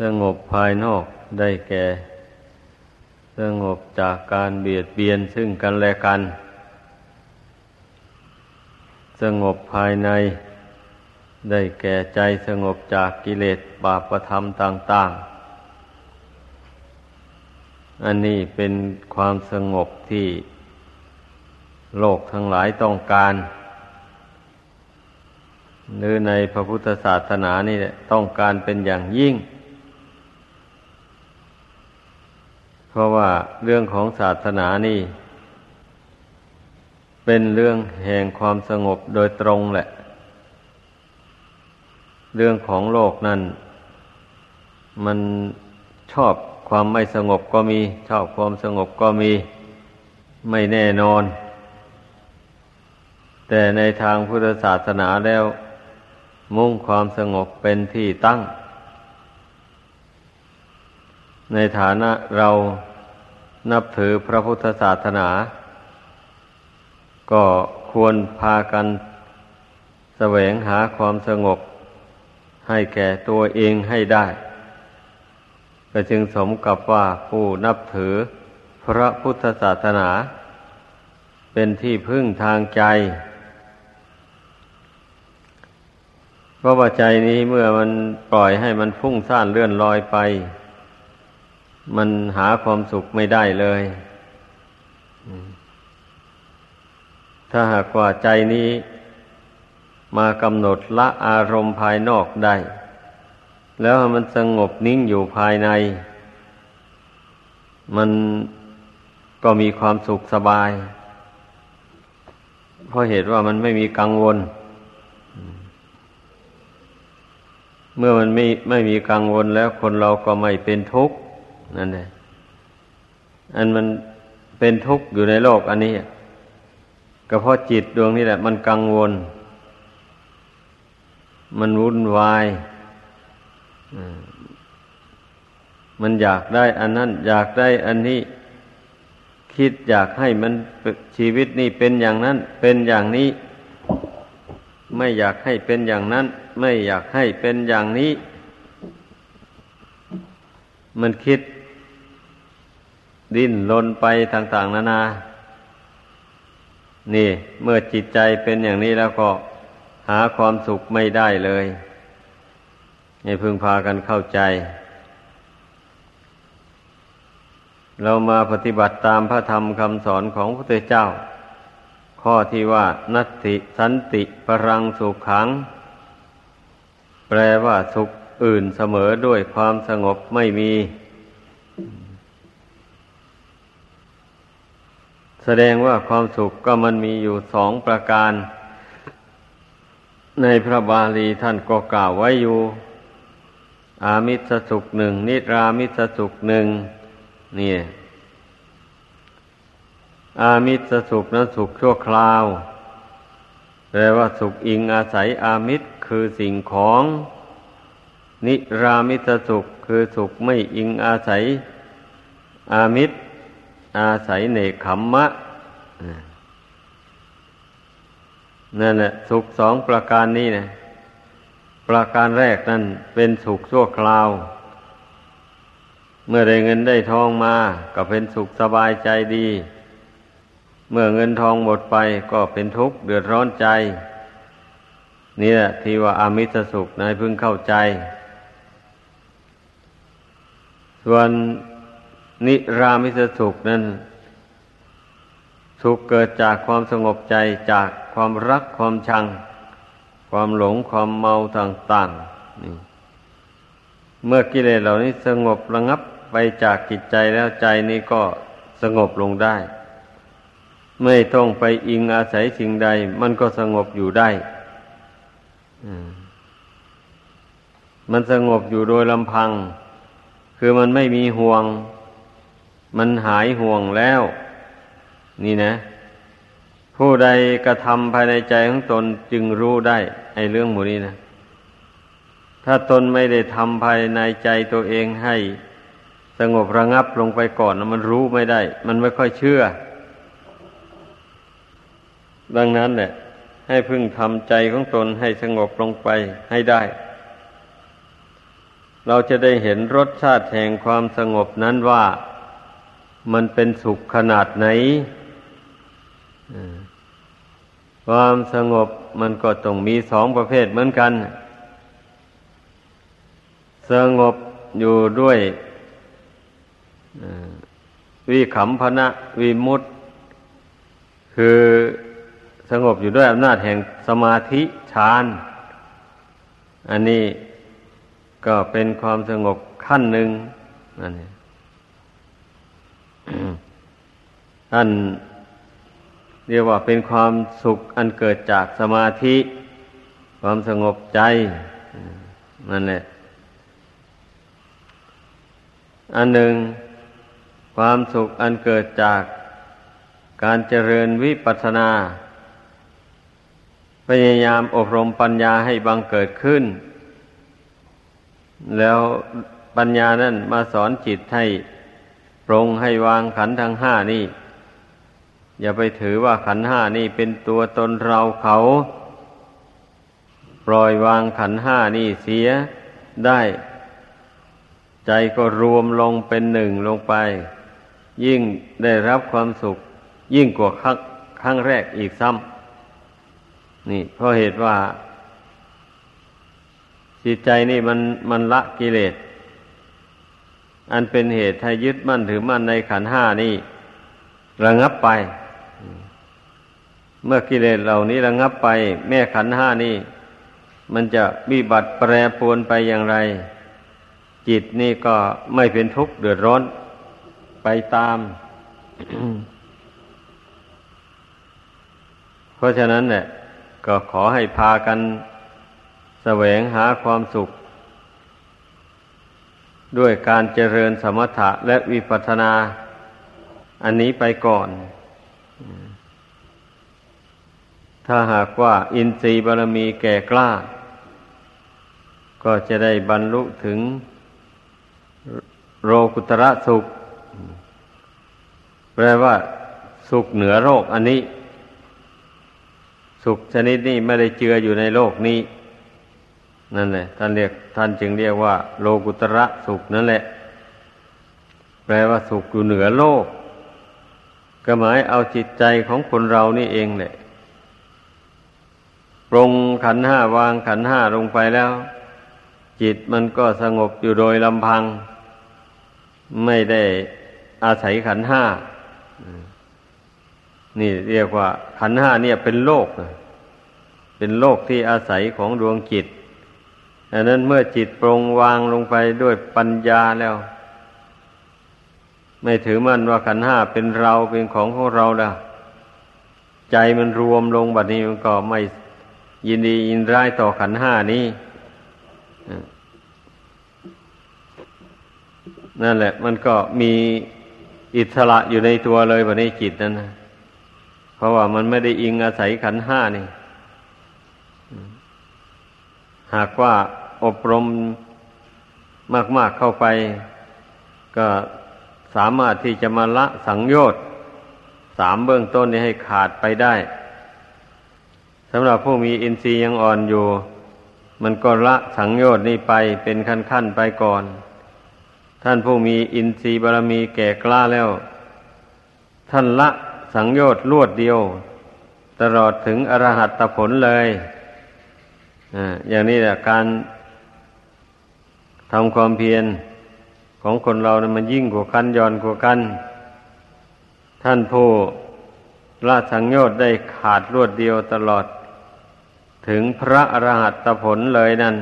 สงบภายนอกได้แก่ สงบจากการเบียดเบียนซึ่งกันและกัน สงบภายใน ได้แก่ใจสงบจากกิเลสบาปธรรมต่าง ๆ อันนี้เป็นความสงบที่ โลกทั้งหลายต้องการ หรือในพระพุทธศาสนานี่ต้องการเป็นอย่างยิ่ง เพราะว่าเรื่องของศาสนานี่ เป็นเรื่องแห่งความสงบโดยตรงแหละ เรื่องของโลกนั้น มันชอบความไม่สงบก็มี ชอบความสงบก็มีไม่แน่นอน แต่ในทางพุทธศาสนาแล้ว มุ่งความสงบเป็นที่ตั้ง ในฐานะเรานับถือพระพุทธศาสนา ก็ควรพากันแสวงหาความสงบ ให้แก่ตัวเองให้ได้ ก็จึงสมกับว่าผู้นับถือพระพุทธศาสนา เป็นที่พึ่งทางใจ เพราะว่าใจนี้เมื่อมันปล่อยให้มันฟุ้งซ่านเลื่อนลอยไป มันหาความสุขไม่ได้เลย ถ้าหากว่าใจนี้มากำหนดละอารมณ์ภายนอกได้ แล้วมันสงบนิ่งอยู่ภายใน มันก็มีความสุขสบาย เพราะเหตุว่ามันไม่มีกังวล เมื่อมันไม่ไม่มีกังวลแล้วคนเราก็ไม่เป็นทุกข์ นั่นแหละอันมันเป็นทุกข์อยู่ในโลกอันนี้ก็เพราะจิตดวงนี้แหละ มันกังวล มันวุ่นวายมันอยากได้อันนั้น อยากได้อันนี้ คิดอยากให้มันชีวิตนี้เป็นอย่างนั้น เป็นอย่างนี้ ไม่อยากให้เป็นอย่างนั้น ไม่อยากให้เป็นอย่างนี้ มันคิด ดิ้นลนไปต่าง ๆ นานา นี่ เมื่อจิตใจเป็นอย่างนี้แล้วก็หาความสุขไม่ได้เลยให้พึงพากันเข้าใจ เรามาปฏิบัติตามพระธรรมคำสอนของพระพุทธเจ้า ข้อที่ว่า นัตติสันติปรังสุขขัง แปลว่าสุขอื่นเสมอด้วยความสงบไม่มี แสดงว่าความสุขก็มันมีอยู่สองประการ ในพระบาลีท่านก็กล่าวไว้อยู่ อามิสสุขหนึ่งนิรามิสสุขหนึ่งนี่อามิสสุขนั้นสุขชั่วคราวแปลว่าสุขอิงอาศัยอามิตรคือสิ่งของ นิรามิตสุขคือสุขไม่อิงอาศัยอามิตร อาศัยเนคขมมะนั่นแหละสุขสองประการนี้นะประการแรกนั่นเป็นสุขชั่วคราว เมื่อได้เงินได้ทองมา ก็เป็นสุขสบายใจดี เมื่อเงินทองหมดไปก็เป็นทุกข์เดือดร้อนใจ นี่แหละที่ว่าอามิสสุขนายพึงเข้าใจ ส่วน นิรามิสสุขนั้นสุขเกิดจากความสงบใจจากความรักความชัง ความหลงความเมาต่างๆนี่เมื่อกิเลสเหล่านี้สงบระงับไปจากจิตใจแล้วใจนี้ก็สงบลงได้ ไม่ต้องไปอิงอาศัยสิ่งใด มันก็สงบอยู่ได้มันสงบอยู่โดยลำพัง คือมันไม่มีห่วง มันหายห่วงแล้ว นี่นะ ผู้ใดกระทำภายในใจของตนจึงรู้ได้ ไอ้เรื่องหมูนี้นะ ถ้าตนไม่ได้ทำภายในใจตัวเองให้สงบระงับลงไปก่อนมันรู้ไม่ได้ มันไม่ค่อยเชื่อ ดังนั้นเนี่ยให้พึ่งทำใจของตนให้สงบลงไปให้ได้ เราจะได้เห็นรสชาติแห่งความสงบนั้นว่า มันเป็นสุขขนาดไหน ความสงบมันก็ต้องมีสองประเภทเหมือนกัน สงบอยู่ด้วยวิขำพนะวิมุตคือสงบอยู่ด้วยอำนาจแห่งสมาธิฌานอันนี้ก็เป็นความสงบขั้นหนึ่งนั่นท่านเรียกว่าเป็นความสุขอันเกิดจากสมาธิ ความสงบใจนั่นแหละอันหนึ่ง ความสุขอันเกิดจากการเจริญวิปัสสนา พยายามอบรมปัญญาให้บังเกิดขึ้น แล้วปัญญานั้นมาสอนจิตให้ปรงให้วางขันทั้งห้านี่ อย่าไปถือว่าขันห้านี่เป็นตัวตนเราเขา ปล่อยวางขันห้านี่เสียได้ ใจก็รวมลงเป็นหนึ่งลงไป ยิ่งได้รับความสุข ยิ่งกว่าครั้งครั้งแรกอีกซ้ำนี่เพราะเหตุว่าจิตใจนี่มันมันละกิเลส อันเป็นเหตุให้ยึดมั่นถือมั่นในขันห้านี่ระงับไป เมื่อกิเลสเหล่านี้ระงับไป แม่ขันห้านี่ มันจะวิบัติแปรปรวนไปอย่างไร จิตนี่ก็ไม่เป็นทุกข์เดือดร้อนไปตาม เพราะฉะนั้นเนี่ยก็ขอให้พากันแสวงหาความสุข ด้วยการเจริญสมถะและวิปัสสนา อันนี้ไปก่อน ถ้าหากว่าอินทรีย์บารมีแก่กล้า ก็จะได้บรรลุถึงโรกุตระสุข แปลว่า สุขเหนือโรคอันนี้ สุขชนิดนี้ไม่ได้เจืออยู่ในโลกนี้ นั่นแหละ ท่านเรียกท่านจึงเรียกว่า โลกุตระสุขนั่นแหละ แปลว่าสุขอยู่เหนือโลก ก็หมายเอาจิตใจของคนเรานี่เองแหละ ปรงขันห้าวางขันห้าลงไปแล้ว จิตมันก็สงบอยู่โดยลำพัง ไม่ได้อาศัยขันห้านี่เรียกว่า ขันห้าเนี่ยเป็นโลก เป็นโลกที่อาศัยของดวงจิตดังนั้นเมื่อจิตปรงวางลงไปด้วยปัญญาแล้ว ไม่ถือมั่นว่าขันห้าเป็นเราเป็นของของเราแล้วใจมันรวมลงบัดนี้มันก็ไม่ ยินดียินร้ายต่อขันห้านี้นั่นแหละ มันก็มีอิสระอยู่ในตัวเลยบัดนี้จิตนั้นนะเพราะว่ามันไม่ได้อิงอาศัยขันห้านี่ หากว่าอบรมมาก ๆเข้าไป ก็สามารถที่จะมาละสังโยชน์สามเบื้องต้นนี้ให้ขาดไปได้ สำหรับผู้มีอินทรีย์ยังอ่อนอยู่ มันก็ละสังโยชน์นี้ไปเป็นขั้นๆไปก่อน ท่านผู้มีอินทรีย์บารมีแก่กล้าแล้ว ท่านละสังโยชน์ลวดเดียว ตลอดถึงอรหัตผลเลยอย่างนี้แหละการทำความเพียรของคนเรานะมันยิ่งกว่ากันย่อนกว่ากัน ท่านผู้ละสังโยชน์ได้ขาดรวดเดียวตลอด ถึงพระอรหัตผลเลยนั่น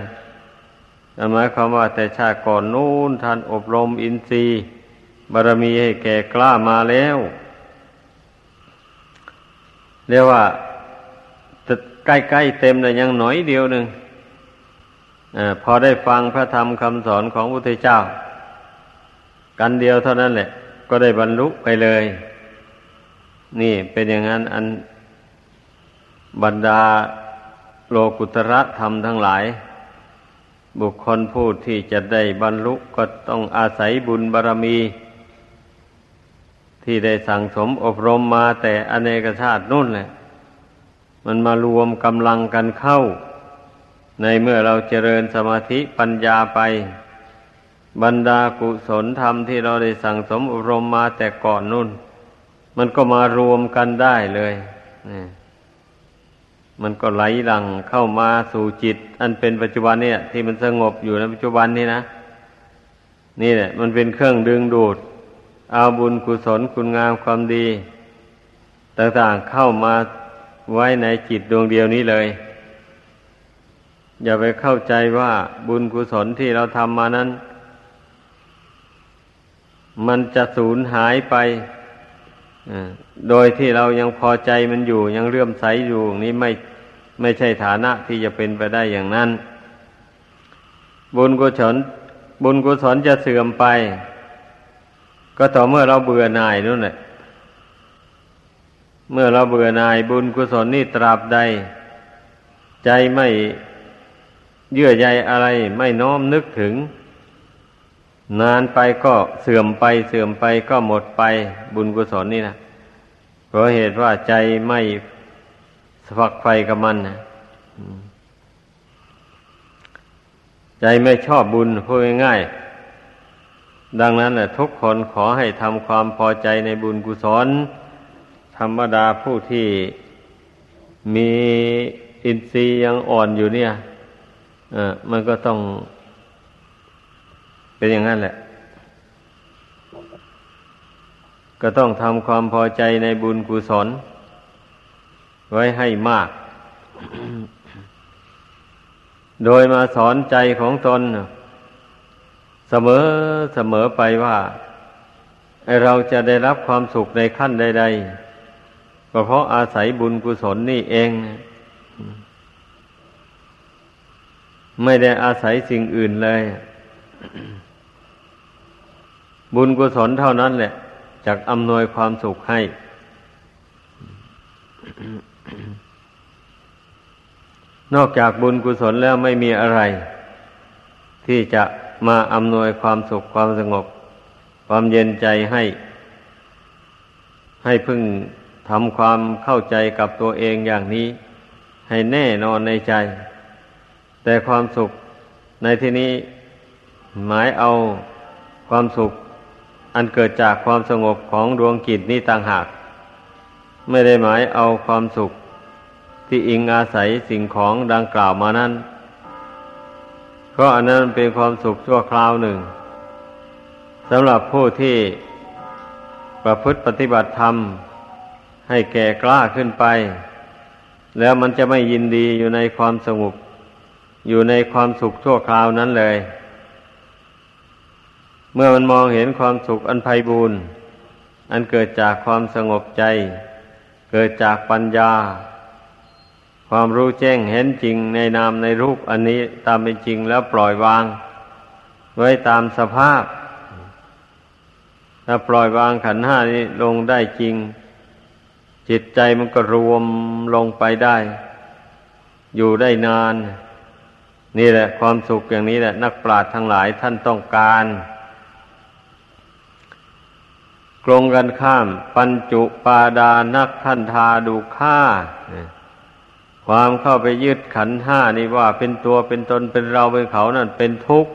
หมายความว่าแต่ชาติก่อนนู้นท่านอบรมอินทรีย์บารมีให้แก่กล้ามาแล้ว เรียกว่าใกล้ๆเต็มเลยยังหน่อยเดียวหนึ่งอพอได้ฟังพระธรรมคำสอนของพระพุทธเจ้า กันเดียวเท่านั้นแหละ ก็ได้บรรลุไปเลย นี่เป็นอย่างนั้นอันบรรดา โลกุตระธรรมทั้งหลาย บุคคลผู้ที่จะได้บรรลุก็ต้องอาศัยบุญบารรมี ที่ได้สั่งสมอบรมมาแต่อเนกชาตินู่นแหละ มันมารวมกำลังกันเข้า ในเมื่อเราเจริญสมาธิปัญญาไป บรรดากุศลธรรมที่เราได้สั่งสมอบรมมาแต่ก่อนนู่น มันก็มารวมกันได้เลยนี่ มันก็ไหลหลังเข้ามาสู่จิต อันเป็นปัจจุบันเนี่ย ที่มันสงบอยู่ในปัจจุบันนี้นะ นี่แหละ มันเป็นเครื่องดึงดูด เอาบุญกุศลคุณงามความดี ต่างๆเข้ามาไว้ในจิตดวงเดียวนี้เลย อย่าไปเข้าใจว่าบุญกุศลที่เราทำมานั้น มันจะสูญหายไป โดยที่เรายังพอใจมันอยู่ยังเลื่อมใสอยู่นี่ไม่ไม่ใช่ฐานะที่จะเป็นไปได้อย่างนั้น บุญกุศลบุญกุศลจะเสื่อมไป ก็ต่อเมื่อเราเบื่อหน่ายนู่นแหละเมื่อเราเบื่อหน่ายบุญกุศลนี่ตราบใด ใจไม่เยื่อใยอะไรไม่น้อมนึกถึง นานไปก็เสื่อมไปเสื่อมไปก็หมดไปบุญกุศลนี่นะเพราะเหตุว่าใจไม่ฝักไฟกับมันนะใจไม่ชอบบุญพูดง่ายๆดังนั้นแหละทุกคนขอให้ทำความพอใจในบุญกุศล ธรรมดาผู้ที่มีอินทรีย์ยังอ่อนอยู่เนี่ยมันก็ต้อง เป็นอย่างนั้นแหละ ก็ต้องทำความพอใจในบุญกุศล ไว้ให้มาก โดยมาสอนใจของตน เสมอเสมอไปว่า เราจะได้รับความสุขในขั้นใด ๆ ก็เพราะอาศัยบุญกุศลนี่เองไม่ได้อาศัยสิ่งอื่นเลย บุญกุศลเท่านั้นแหละจะอำนวยความสุขให้ นอกจากบุญกุศลแล้วไม่มีอะไร ที่จะมาอำนวยความสุขความสงบ ความเย็นใจให้ ให้พึ่งทำความเข้าใจกับตัวเองอย่างนี้ ให้แน่นอนในใจ แต่ความสุขในที่นี้หมายเอาความสุข อันเกิดจากความสงบของดวงกิจนี้ต่างหาก ไม่ได้หมายเอาความสุขที่อิงอาศัยสิ่งของดังกล่าวมานั้น เพราะอันนั้นเป็นความสุขชั่วคราวหนึ่งสำหรับผู้ที่ประพฤติปฏิบัติธรรม ให้แก่กล้าขึ้นไป แล้วมันจะไม่ยินดีอยู่ในความสงบอยู่ในความสุขชั่วคราวนั้นเลย มื่อมันมองเห็นความสุขอันไพบูรณ์อันเกิดจากความสงบใจ เกิดจากปัญญา ความรู้แจ้งเห็นจริงในนามในรูปอันนี้ตามเป็นจริงแล้วปล่อยวาง ไว้ตามสภาพ ถ้าปล่อยวางขันห้านี้ลงได้จริง จิตใจมันก็รวมลงไปได้ อยู่ได้นาน นี่แหละ ความสุขอย่างนี้แหละ นักปราชญ์ทั้งหลายท่านต้องการ รงกันข้าม ปัญจุปาดานักท่านทาดูค่าความเข้าไปยึดขันห้านี่ว่าเป็นตัวเป็นตนเป็นเราเป็นเขานั่นเป็นทุกข์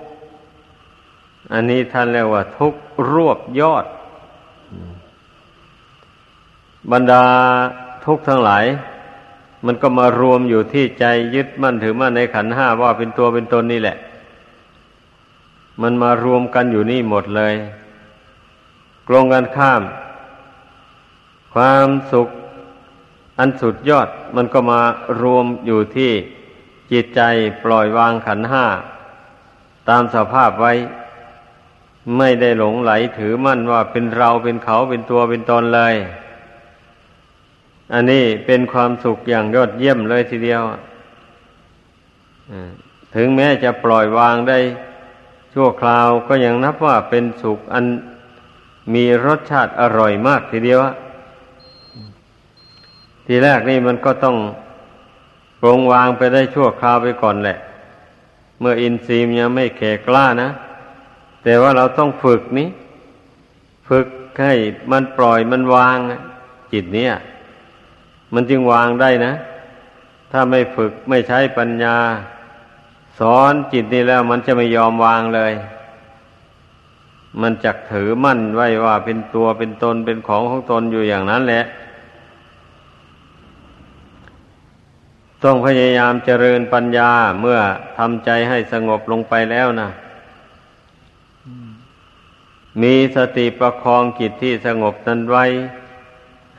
อันนี้ท่านเรียกว่า ทุกข์รวบยอด บรรดาทุกข์ทั้งหลาย มันก็มารวมอยู่ที่ใจยึดมั่นถือมั่นในขันห้าว่าเป็นตัวเป็นตนนี่แหละ มันมารวมกันอยู่นี่หมดเลย กลงกันข้าม ความสุขอันสุดยอดมันก็มารวมอยู่ที่จิตใจปล่อยวางขันห้า ตามสภาพไว้ ไม่ได้หลงไหลถือมั่นว่าเป็นเราเป็นเขาเป็นตัวเป็นตนเลย อันนี้เป็นความสุขอย่างยอดเยี่ยมเลยทีเดียวถึงแม้จะปล่อยวางได้ชั่วคราวก็ยังนับว่าเป็นสุขอัน มีรสชาติอร่อยมากทีเดียวทีแรกนี่มันก็ต้องปรงวางไปได้ชั่วคราวไปก่อนแหละ เมื่ออินทรีย์ยังไม่แข็กล้านะ แต่ว่าเราต้องฝึกนี้ ฝึกให้มันปล่อยมันวางจิตเนี้ยมันจึงวางได้นะ ถ้าไม่ฝึกไม่ใช้ปัญญา สอนจิตนี้แล้วมันจะไม่ยอมวางเลย มันจักถือมั่นไว้ว่าเป็นตัวเป็นตนเป็นของของตนอยู่อย่างนั้นแหละ ต้องพยายามเจริญปัญญาเมื่อทำใจให้สงบลงไปแล้วนะมีสติประคองจิตที่สงบนั้นไว้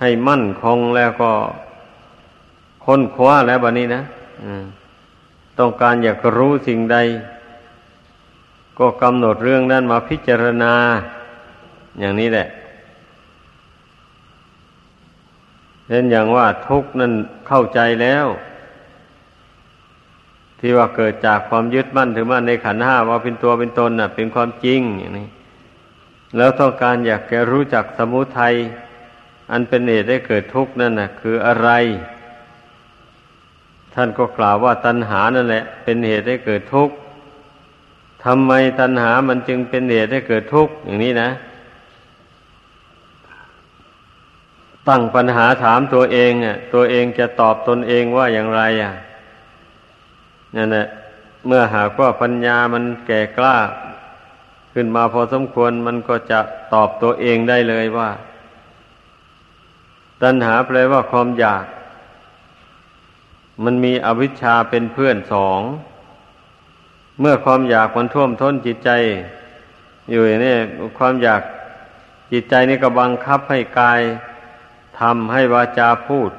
ให้มั่นคงแล้วก็ค้นคว้าแล้วบัดนี้นะต้องการอยากรู้สิ่งใด ก็กำหนดเรื่องนั้นมาพิจารณา อย่างนี้แหละเช่นอย่างว่าทุกนั้นเข้าใจแล้ว ที่ว่าเกิดจากความยึดมั่นถือมั่นในขันห้าว่าเป็นตัวเป็นตนน่ะ เป็นความจริงอย่างนี้ แล้วต้องการอยากแกรู้จักสมุทัยอันเป็นเหตุได้เกิดทุกข์นั่นน่ะ คืออะไร ท่านก็กล่าวว่าตัณหานั่นแหละ เป็นเหตุให้เกิดทุกข์ ทำไมตัณหามันจึงเป็นเหตุให้เกิดทุกข์อย่างนี้นะ ตั้งปัญหาถามตัวเองอะ ตัวเองจะตอบตนเองว่าอย่างไรอะนั่นแหละเมื่อหากว่าปัญญามันแก่กล้า ขึ้นมาพอสมควรมันก็จะตอบตัวเองได้เลยว่า ตัณหาแปลว่าความอยาก มันมีอวิชชาเป็นเพื่อนสอง เมื่อความอยากมันท่วมท้นจิตใจ อยู่นี่ความอยากจิตใจนี่ก็บังคับให้กายทำให้วาจาพูด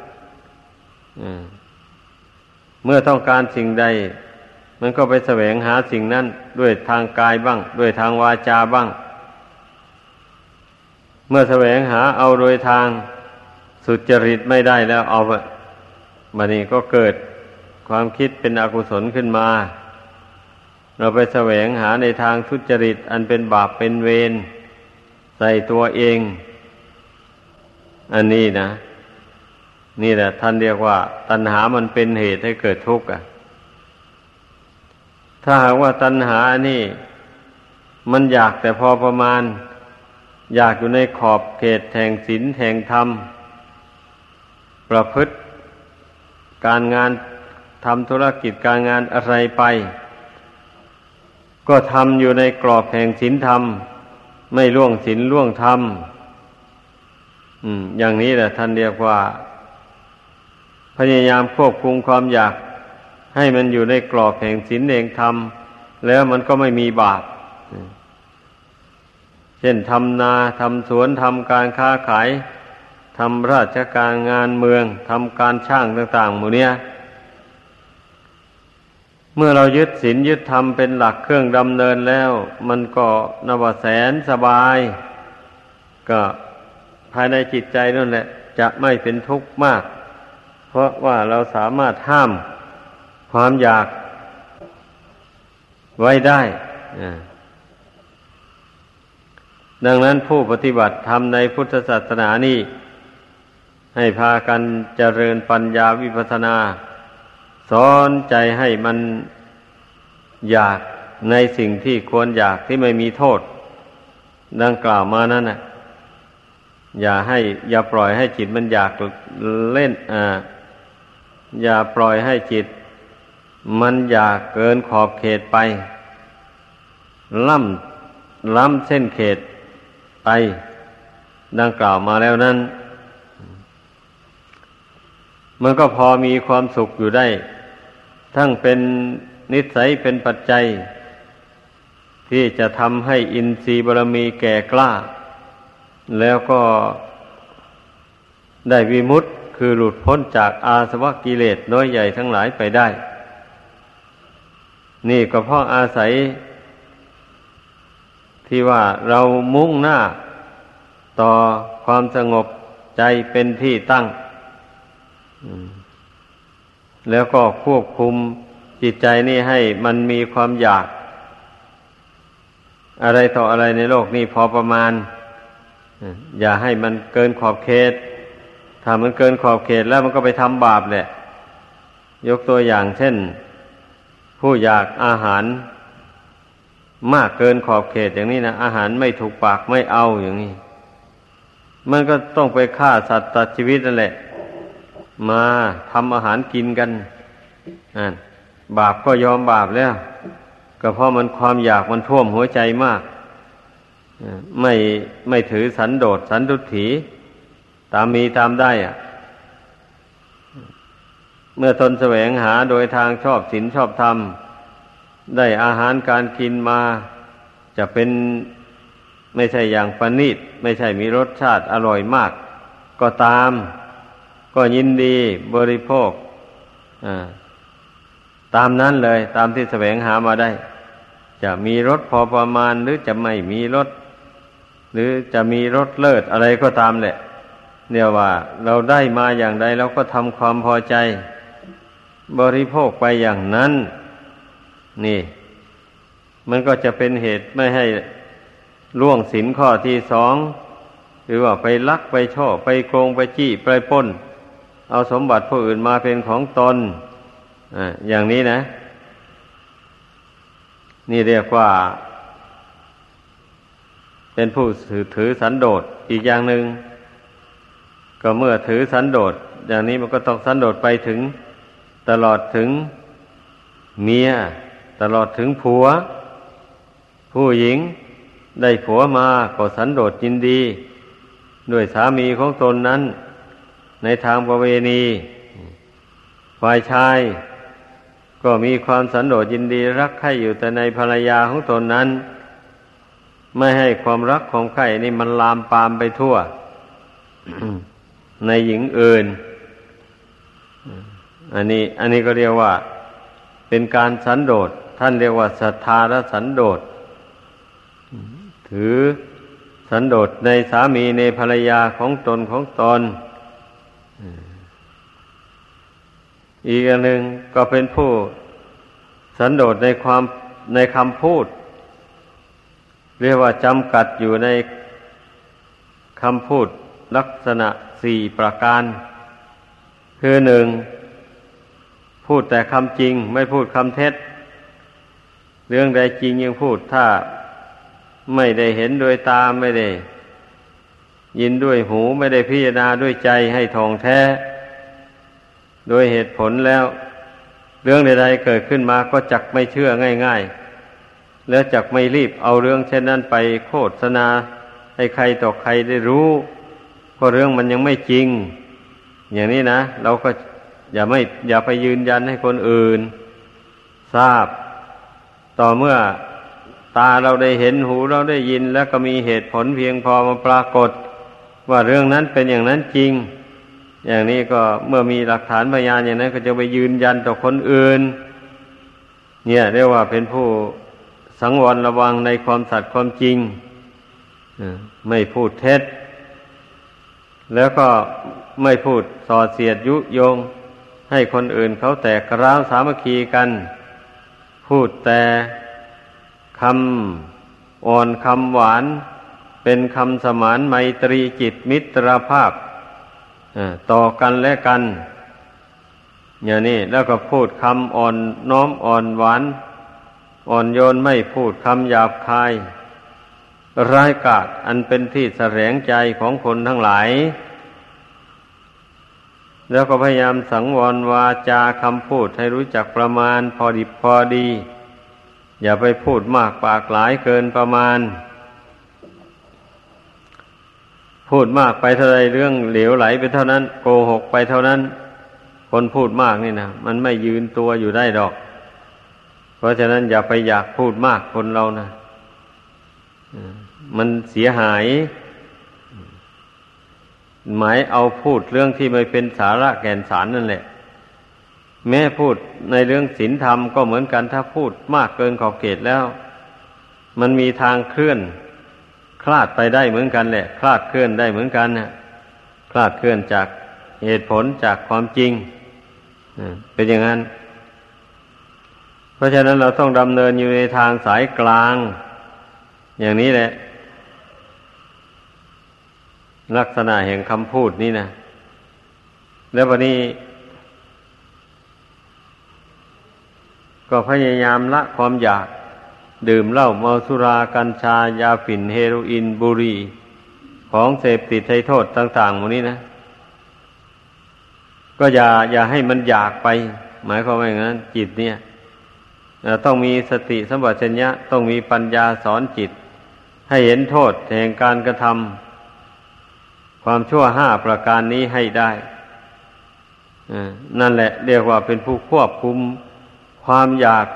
เมื่อต้องการสิ่งใด มันก็ไปแสวงหาสิ่งนั้นด้วยทางกายบ้าง ด้วยทางวาจาบ้าง เมื่อแสวงหาเอาโดยทางสุจริตไม่ได้แล้วเอาบันนี้ก็เกิดความคิดเป็นอกุศลขึ้นมา เราไปแสวงหาในทางทุจริต อันเป็นบาปเป็นเวรใส่ตัวเอง อันนี้นะ นี่แหละท่านเรียกว่า ตัณหามันเป็นเหตุให้เกิดทุกข์อะ ถ้าหากว่าตัณหานี่ มันอยากแต่พอประมาณ อยากอยู่ในขอบเขตแห่งศีลแห่งธรรม ประพฤติการงานทำธุรกิจการงานอะไรไป ก็ทำอยู่ในกรอบแห่งศีลธรรม ไม่ล่วงศีลล่วงธรรมอย่างนี้แหละท่านเรียกว่า พยายามควบคุมความอยาก ให้มันอยู่ในกรอบแห่งศีลเองทำแล้วมันก็ไม่มีบาปเช่นทำนาทำสวนทำการค้าขายทำราชการงานเมืองทำการช่างต่าง ๆ หมู่เนี้ย เมื่อเรายึดศีลยึดธรรมเป็นหลักเครื่องดำเนินแล้ว มันก็นวแสนสบาย ก็ภายในจิตใจนั่นแหละ จะไม่เป็นทุกข์มาก เพราะว่าเราสามารถห้ามความอยากไว้ได้ดังนั้นผู้ปฏิบัติธรรมในพุทธศาสนานี้ ให้พากันเจริญปัญญาวิปัสนา สอนใจให้มันอยากในสิ่งที่ควรอยากที่ไม่มีโทษ ดังกล่าวมานั้นนะอย่าให้ อย่าปล่อยให้จิตมันอยากเล่นอ่าอย่าปล่อยให้จิต มันอยากเกินขอบเขตไป ล่ำล้ำเส้นเขตไป ดังกล่าวมาแล้วนั้น มันก็พอมีความสุขอยู่ได้ ทั้งเป็นนิสัยเป็นปัจจัย ที่จะทำให้อินทรีย์บารมีแก่กล้า แล้วก็ได้วิมุตต์คือหลุดพ้นจากอาสวะกิเลสน้อยใหญ่ทั้งหลายไปได้ นี่ก็เพราะอาศัย ที่ว่าเรามุ่งหน้าต่อความสงบใจเป็นที่ตั้ง แล้วก็ควบคุมจิตใจนี่ให้มันมีความอยาก อะไรต่ออะไรในโลกนี้พอประมาณ อย่าให้มันเกินขอบเขต ถ้ามันเกินขอบเขตแล้วมันก็ไปทำบาปแหละ ยกตัวอย่างเช่น ผู้อยากอาหาร มากเกินขอบเขตอย่างนี้นะอาหารไม่ถูกปากไม่เอาอย่างนี้ มันก็ต้องไปฆ่าสัตว์ตัดชีวิตนั่นแหละ มาทำอาหารกินกันบาปก็ยอมบาปแล้ว ก็เพราะมันความอยากมันท่วมหัวใจมากไม่ไม่ถือสันโดษสันตุถีตามมีตามได้อะเมื่อตนแสวงหาโดยทางชอบศีลชอบธรรม ได้อาหารการกินมา จะเป็นไม่ใช่อย่างประณีต ไม่ใช่มีรสชาติอร่อยมาก ก็ตาม ก็ยินดีบริโภคตามนั้นเลย ตามที่แสวงหามาได้ จะมีรสพอประมาณ หรือจะไม่มีรสหรือจะมีรสเลิศอะไรก็ตามแหละเนี่ยว่า เราได้มาอย่างใดเราก็ทำความพอใจ บริโภคไปอย่างนั้น นี่ มันก็จะเป็นเหตุไม่ให้ล่วงสินข้อที่สองหรือว่าไปลักไปช่อไปโกงไปจี้ไปป้น เอาสมบัติผู้อื่นมาเป็นของตนออย่างนี้นะ นี่เรียกว่า เป็นผู้ถือสันโดษอีกอย่างหนึง่งก็เมื่อถือสันโดษอย่างนี้มันก็ต้องสันโดษไปถึง ตลอดถึงเมีย ตลอดถึงผัว ผู้หญิงได้ผัวมาก็สันโดษยินดี ด้วยสามีของตนนั้น ในทางประเวณี ฝ่ายชาย ก็มีความสันโดษยินดีรักใคร่อยู่แต่ในภรรยาของตนนั้น ไม่ให้ความรักของใครนี่มันลามปามไปทั่ว ในหญิงอื่น อันนี้ อันนี้ก็เรียกว่า เป็นการสันโดษท่านเรียกว่าศรัทธาและสันโดษถือสันโดษในสามีในภรรยาของตนของตน อีกอันหนึ่งก็เป็นผู้สันโดษในความในคำพูด เรียกว่าจำกัดอยู่ในคำพูดลักษณะสี่ประการ คือหนึ่งพูดแต่คำจริง ไม่พูดคำเท็จ เรื่องใดจริงยังพูดถ้าไม่ได้เห็นโดยตาไม่ได้ ยินด้วยหูไม่ได้พิจารณาด้วยใจให้ทองแท้ โดยเหตุผลแล้ว เรื่องใดๆเกิดขึ้นมาก็จักไม่เชื่อง่าย ๆ แล้วจักไม่รีบเอาเรื่องเช่นนั้นไปโฆษณา ให้ใครต่อใครได้รู้เพราะเรื่องมันยังไม่จริง อย่างนี้นะเราก็อย่าไม่อย่าไปยืนยันให้คนอื่น ทราบ ต่อเมื่อตาเราได้เห็นหูเราได้ยิน แล้วก็มีเหตุผลเพียงพอมาปรากฏ ว่าเรื่องนั้นเป็นอย่างนั้นจริง อย่างนี้ก็เมื่อมีหลักฐานพยานอย่างนั้น ก็จะไปยืนยันต่อคนอื่น เนี่ยเรียกว่าเป็นผู้สังวรระวังในความสัตย์ความจริงไม่พูดเท็จ แล้วก็ไม่พูดส่อเสียดยุโยง ให้คนอื่นเขาแตกร้าวสามัคคีกัน พูดแต่คำอ่อนคำหวาน เป็นคำสมานไมตรีจิตมิตรภาพต่อกันและกัน อย่างนี้แล้วก็พูดคำอ่อนน้อมอ่อนหวาน อ่อนโยนไม่พูดคำหยาบคาย ร้ายกาจอันเป็นที่แสลงใจของคนทั้งหลาย แล้วก็พยายามสังวรวาจาคำพูดให้รู้จักประมาณพอดีพอดี อย่าไปพูดมากปากหลายเกินประมาณ พูดมากไปเท่าไรเรื่องเหลวไหลไปเท่านั้น โกหกไปเท่านั้น คนพูดมากนี่นะมันไม่ยืนตัวอยู่ได้ดอก เพราะฉะนั้นอย่าไปอยากพูดมากคนเรานะมันเสียหาย หมายเอาพูดเรื่องที่ไม่เป็นสาระแก่นสารนั่นแหละ แม้พูดในเรื่องศีลธรรมก็เหมือนกันถ้าพูดมากเกินขอบเขตแล้ว มันมีทางเคลื่อน คลาดไปได้เหมือนกันแหละ คลาดเคลื่อนได้เหมือนกันนะคลาดเคลื่อนจากเหตุผลจากความจริงเป็นอย่างนั้น เพราะฉะนั้นเราต้องดำเนินอยู่ในทางสายกลาง อย่างนี้แหละ ลักษณะแห่งคำพูดนี่นะแล้ววันนี้ ก็พยายามละความอยาก ดื่มเหล้าเมาสุรากัญชายาฝิ่นเฮโรอีนบุหรี่ของเสพติดให้โทษต่างๆหมดนี้นะ ก็อย่าอย่าให้มันอยากไป หมายความว่าอย่างนั้น จิตเนี่ยต้องมีสติสัมปชัญญะต้องมีปัญญาสอนจิต ให้เห็นโทษแห่งการกระทำความชั่วห้าประการนี้ให้ได้นั่นแหละ เรียกว่าเป็นผู้ควบคุมความอยาก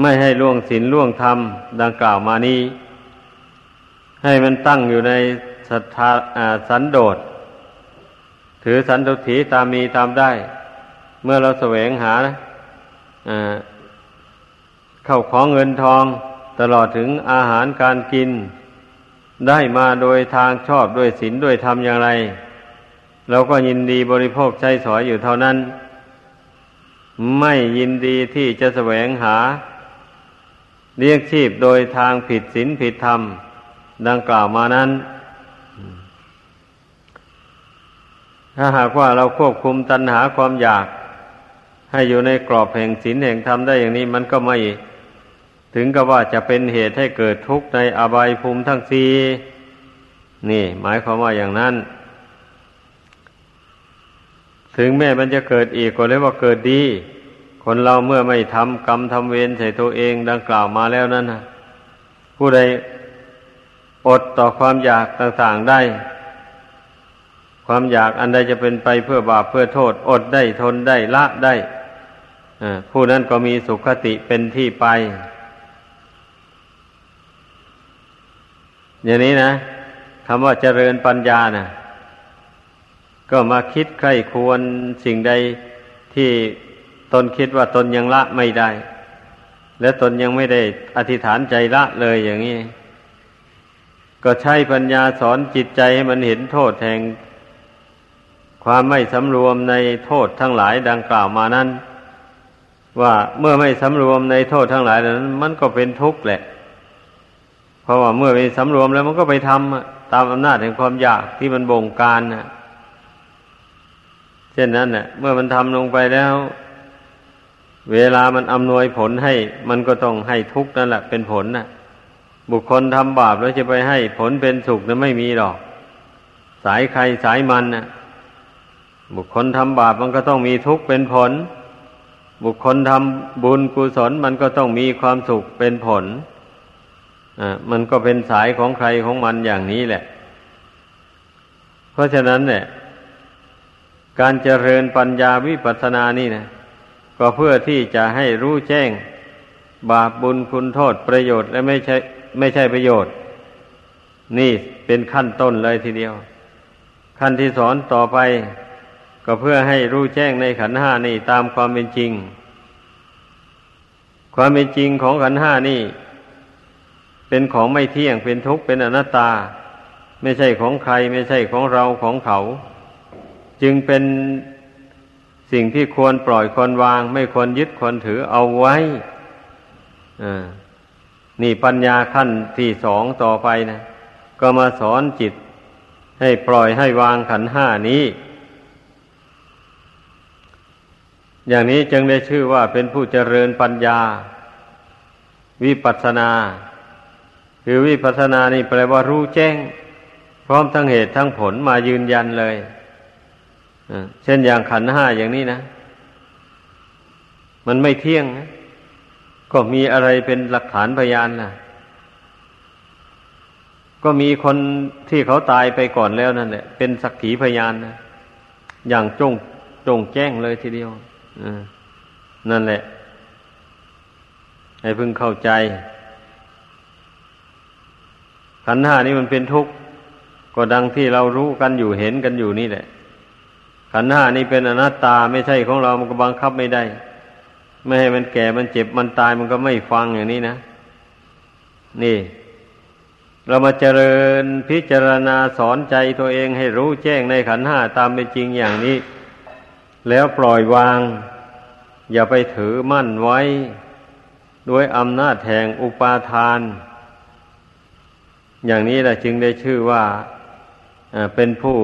ไม่ให้ล่วงศีลล่วงธรรม ดังกล่าวมานี้ ให้มันตั้งอยู่ในศรัทธาสันโดษ ถือสันตุถีตามมีตามได้ เมื่อเราแสวงหาเข้าของเงินทองตลอดถึงอาหารการกิน ได้มาโดยทางชอบด้วยศีลด้วยธรรมอย่างไรเราก็ยินดีบริโภคใช้สอยอยู่เท่านั้น ไม่ยินดีที่จะแสวงหา เลี้ยงชีพโดยทางผิดศีลผิดธรรม ดังกล่าวมานั้น ถ้าหากว่าเราควบคุมตัณหาความอยาก ให้อยู่ในกรอบแห่งศีลแห่งธรรมได้อย่างนี้มันก็ไม่ ถึงกับว่าจะเป็นเหตุให้เกิดทุกข์ในอบายภูมิทั้งสี่นี่ หมายความว่าอย่างนั้น ถึงแม้มันจะเกิดอีกก็เรียกว่าเกิดดี คนเราเมื่อไม่ทำกรรมทำเวรใส่ตัวเองดังกล่าวมาแล้วนั้นนะผู้ใดอดต่อความอยากต่างๆได้ ความอยากอันใดจะเป็นไปเพื่อบาปเพื่อโทษ อดได้ทนได้ละได้ผู้นั้นก็มีสุขติเป็นที่ไป อย่างนี้นะคำว่าเจริญปัญญานะก็มาคิดใครควรสิ่งใดที่ ตนคิดว่าตนยังละไม่ได้ และตนยังไม่ได้อธิษฐานใจละเลยอย่างนี้ ก็ใช้ปัญญาสอนจิตใจให้มันเห็นโทษแห่งความไม่สำรวมในโทษทั้งหลายดังกล่าวมานั้น ว่าเมื่อไม่สำรวมในโทษทั้งหลายนั้น มันก็เป็นทุกข์แหละ เพราะว่าเมื่อไปสำรวมแล้วมันก็ไปทำตามอำนาจแห่งความอยากที่มันบงการนะเช่นนั้นเน่ะ เมื่อมันทำลงไปแล้ว เวลามันอำนวยผลให้ มันก็ต้องให้ทุกข์นั่นแหละเป็นผลนะ่ะ บุคคลทำบาปแล้วจะไปให้ผลเป็นสุขนั้นไม่มีหรอก สายใครสายมันนะ่ะ บุคคลทำบาปมันก็ต้องมีทุกข์เป็นผล บุคคลทำบุญกุศลมันก็ต้องมีความสุขเป็นผลอ่ามันก็เป็นสายของใครของมันอย่างนี้แหละ เพราะฉะนั้นเนี่ยการเจริญปัญญาวิปัสสนานี่นะ ก็เพื่อที่จะให้รู้แจ้ง บาปบุญคุณโทษประโยชน์และไม่ใช่ไม่ใช่ประโยชน์ นี่เป็นขั้นต้นเลยทีเดียว ขั้นที่สอนต่อไป ก็เพื่อให้รู้แจ้งในขันห้านี่ตามความเป็นจริง ความเป็นจริงของขันห้านี่ เป็นของไม่เที่ยงเป็นทุกข์เป็นอนัตตา ไม่ใช่ของใคร ไม่ใช่ของเราของเขา จึงเป็น สิ่งที่ควรปล่อยควรวาง ไม่ควรยึดควรถือเอาไว้นี่ปัญญาขั้นที่สองต่อไปนะก็มาสอนจิต ให้ปล่อยให้วางขันห้านี้ อย่างนี้จึงได้ชื่อว่าเป็นผู้เจริญปัญญา วิปัสนา คือวิปัสนานี่แปลว่ารู้แจ้ง พร้อมทั้งเหตุทั้งผลมายืนยันเลย เช่นอย่างขันห้าอย่างนี้นะ มันไม่เที่ยงนะก็มีอะไรเป็นหลักฐานพยานล่ะ ก็มีคนที่เขาตายไปก่อนแล้วนั่นแหละเป็นสักขีพยานนะอย่างจงจงแจ้งเลยทีเดียวนั่นแหละ ให้พึงเข้าใจ ขันห้านี้มันเป็นทุกข์ ก็ดังที่เรารู้กันอยู่เห็นกันอยู่นี่แหละ ขันห้านี้เป็นอนัตตาไม่ใช่ของเรามันก็บังคับไม่ได้ ไม่ให้มันแก่มันเจ็บมันตายมันก็ไม่ฟังอย่างนี้นะ นี่ เรามาเจริญพิจารณาสอนใจตัวเองให้รู้แจ้งในขันห้าตามเป็นจริงอย่างนี้ แล้วปล่อยวาง อย่าไปถือมั่นไว้ ด้วยอำนาจแห่งอุปาทาน อย่างนี้แหละจึงได้ชื่อว่าเป็นผู้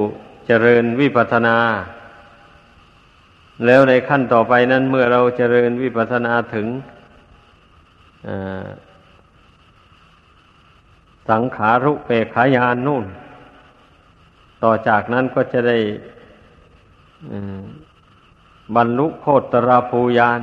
เจริญวิปัสนา แล้วในขั้นต่อไปนั้นเมื่อเราเจริญวิปัสสนาถึงสังขารุเปขายานนู่น ต่อจากนั้นก็จะได้บรรลุโคตรราภูยาน